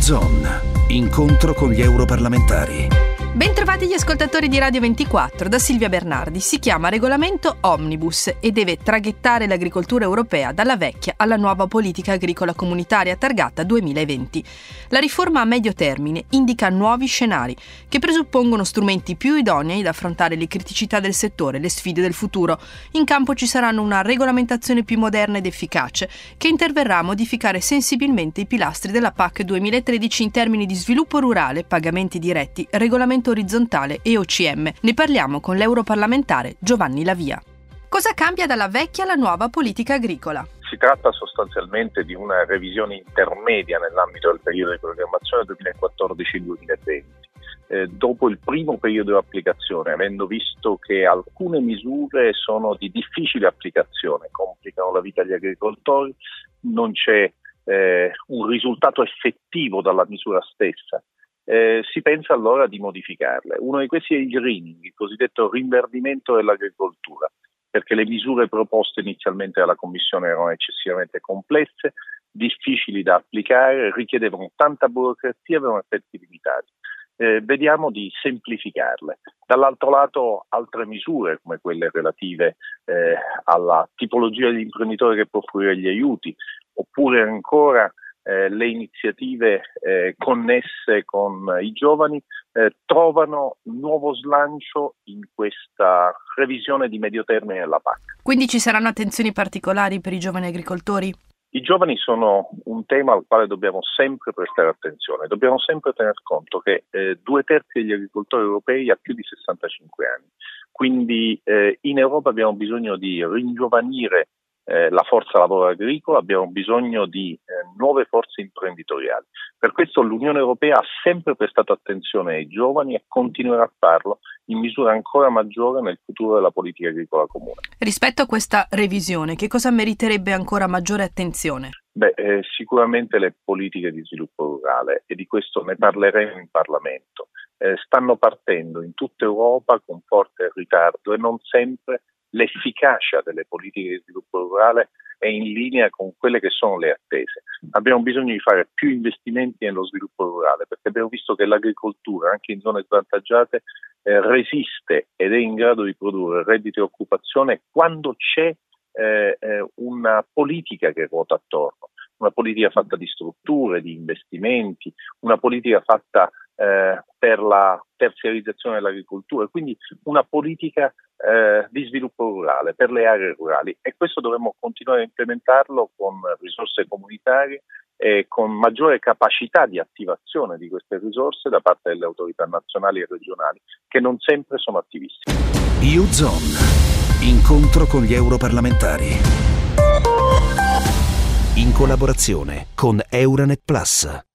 U-Zone, incontro con gli europarlamentari. Bentrovati gli ascoltatori di Radio 24 da Silvia Bernardi. Si chiama regolamento Omnibus e deve traghettare l'agricoltura europea dalla vecchia alla nuova politica agricola comunitaria targata 2020. La riforma a medio termine indica nuovi scenari che presuppongono strumenti più idonei ad affrontare le criticità del settore, le sfide del futuro. In campo ci saranno una regolamentazione più moderna ed efficace che interverrà a modificare sensibilmente i pilastri della PAC 2013 in termini di sviluppo rurale, pagamenti diretti, regolamento regolamento orizzontale e OCM. Ne parliamo con l'europarlamentare Giovanni Lavia. Cosa cambia dalla vecchia alla nuova politica agricola? Si tratta sostanzialmente di una revisione intermedia nell'ambito del periodo di programmazione 2014-2020. Eh, dopo il primo periodo di applicazione, avendo visto che alcune misure sono di difficile applicazione, complicano la vita agli agricoltori, non c'è eh, un risultato effettivo dalla misura stessa eh, si pensa allora di modificarle. Uno di questi è il greening, il cosiddetto rinverdimento dell'agricoltura, perché le misure proposte inizialmente dalla Commissione erano eccessivamente complesse, difficili da applicare, richiedevano tanta burocrazia e avevano effetti limitati. Eh, vediamo di semplificarle. Dall'altro lato altre misure come quelle relative eh, alla tipologia di imprenditore che può offrire gli aiuti, oppure ancora eh, le iniziative eh, connesse con i giovani eh, trovano nuovo slancio in questa revisione di medio termine della PAC. Quindi ci saranno attenzioni particolari per i giovani agricoltori? I giovani sono un tema al quale dobbiamo sempre prestare attenzione, dobbiamo sempre tener conto che eh, due terzi degli agricoltori europei ha più di 65 anni, quindi eh, in Europa abbiamo bisogno di ringiovanire eh, la forza lavoro agricola, abbiamo bisogno di eh, nuove forze imprenditoriali. Per questo l'Unione Europea ha sempre prestato attenzione ai giovani e continuerà a farlo in misura ancora maggiore nel futuro della politica agricola comune. Rispetto a questa revisione, che cosa meriterebbe ancora maggiore attenzione? Beh, eh, sicuramente le politiche di sviluppo rurale e di questo ne parleremo in Parlamento. Eh, stanno partendo in tutta Europa con forte ritardo e non sempre l'efficacia delle politiche di sviluppo rurale è in linea con quelle che sono le attese. Abbiamo bisogno di fare più investimenti nello sviluppo rurale perché abbiamo visto che l'agricoltura, anche in zone svantaggiate, eh, resiste ed è in grado di produrre reddito e occupazione quando c'è eh, eh una politica che ruota attorno, una politica fatta di strutture, di investimenti, una politica fatta eh, per la terziarizzazione dell'agricoltura, quindi una politica eh, di sviluppo rurale per le aree rurali e questo dovremmo continuare a implementarlo con risorse comunitarie e con maggiore capacità di attivazione di queste risorse da parte delle autorità nazionali e regionali che non sempre sono attiviste. U-Zone, incontro con gli europarlamentari. In collaborazione con Euronet Plus.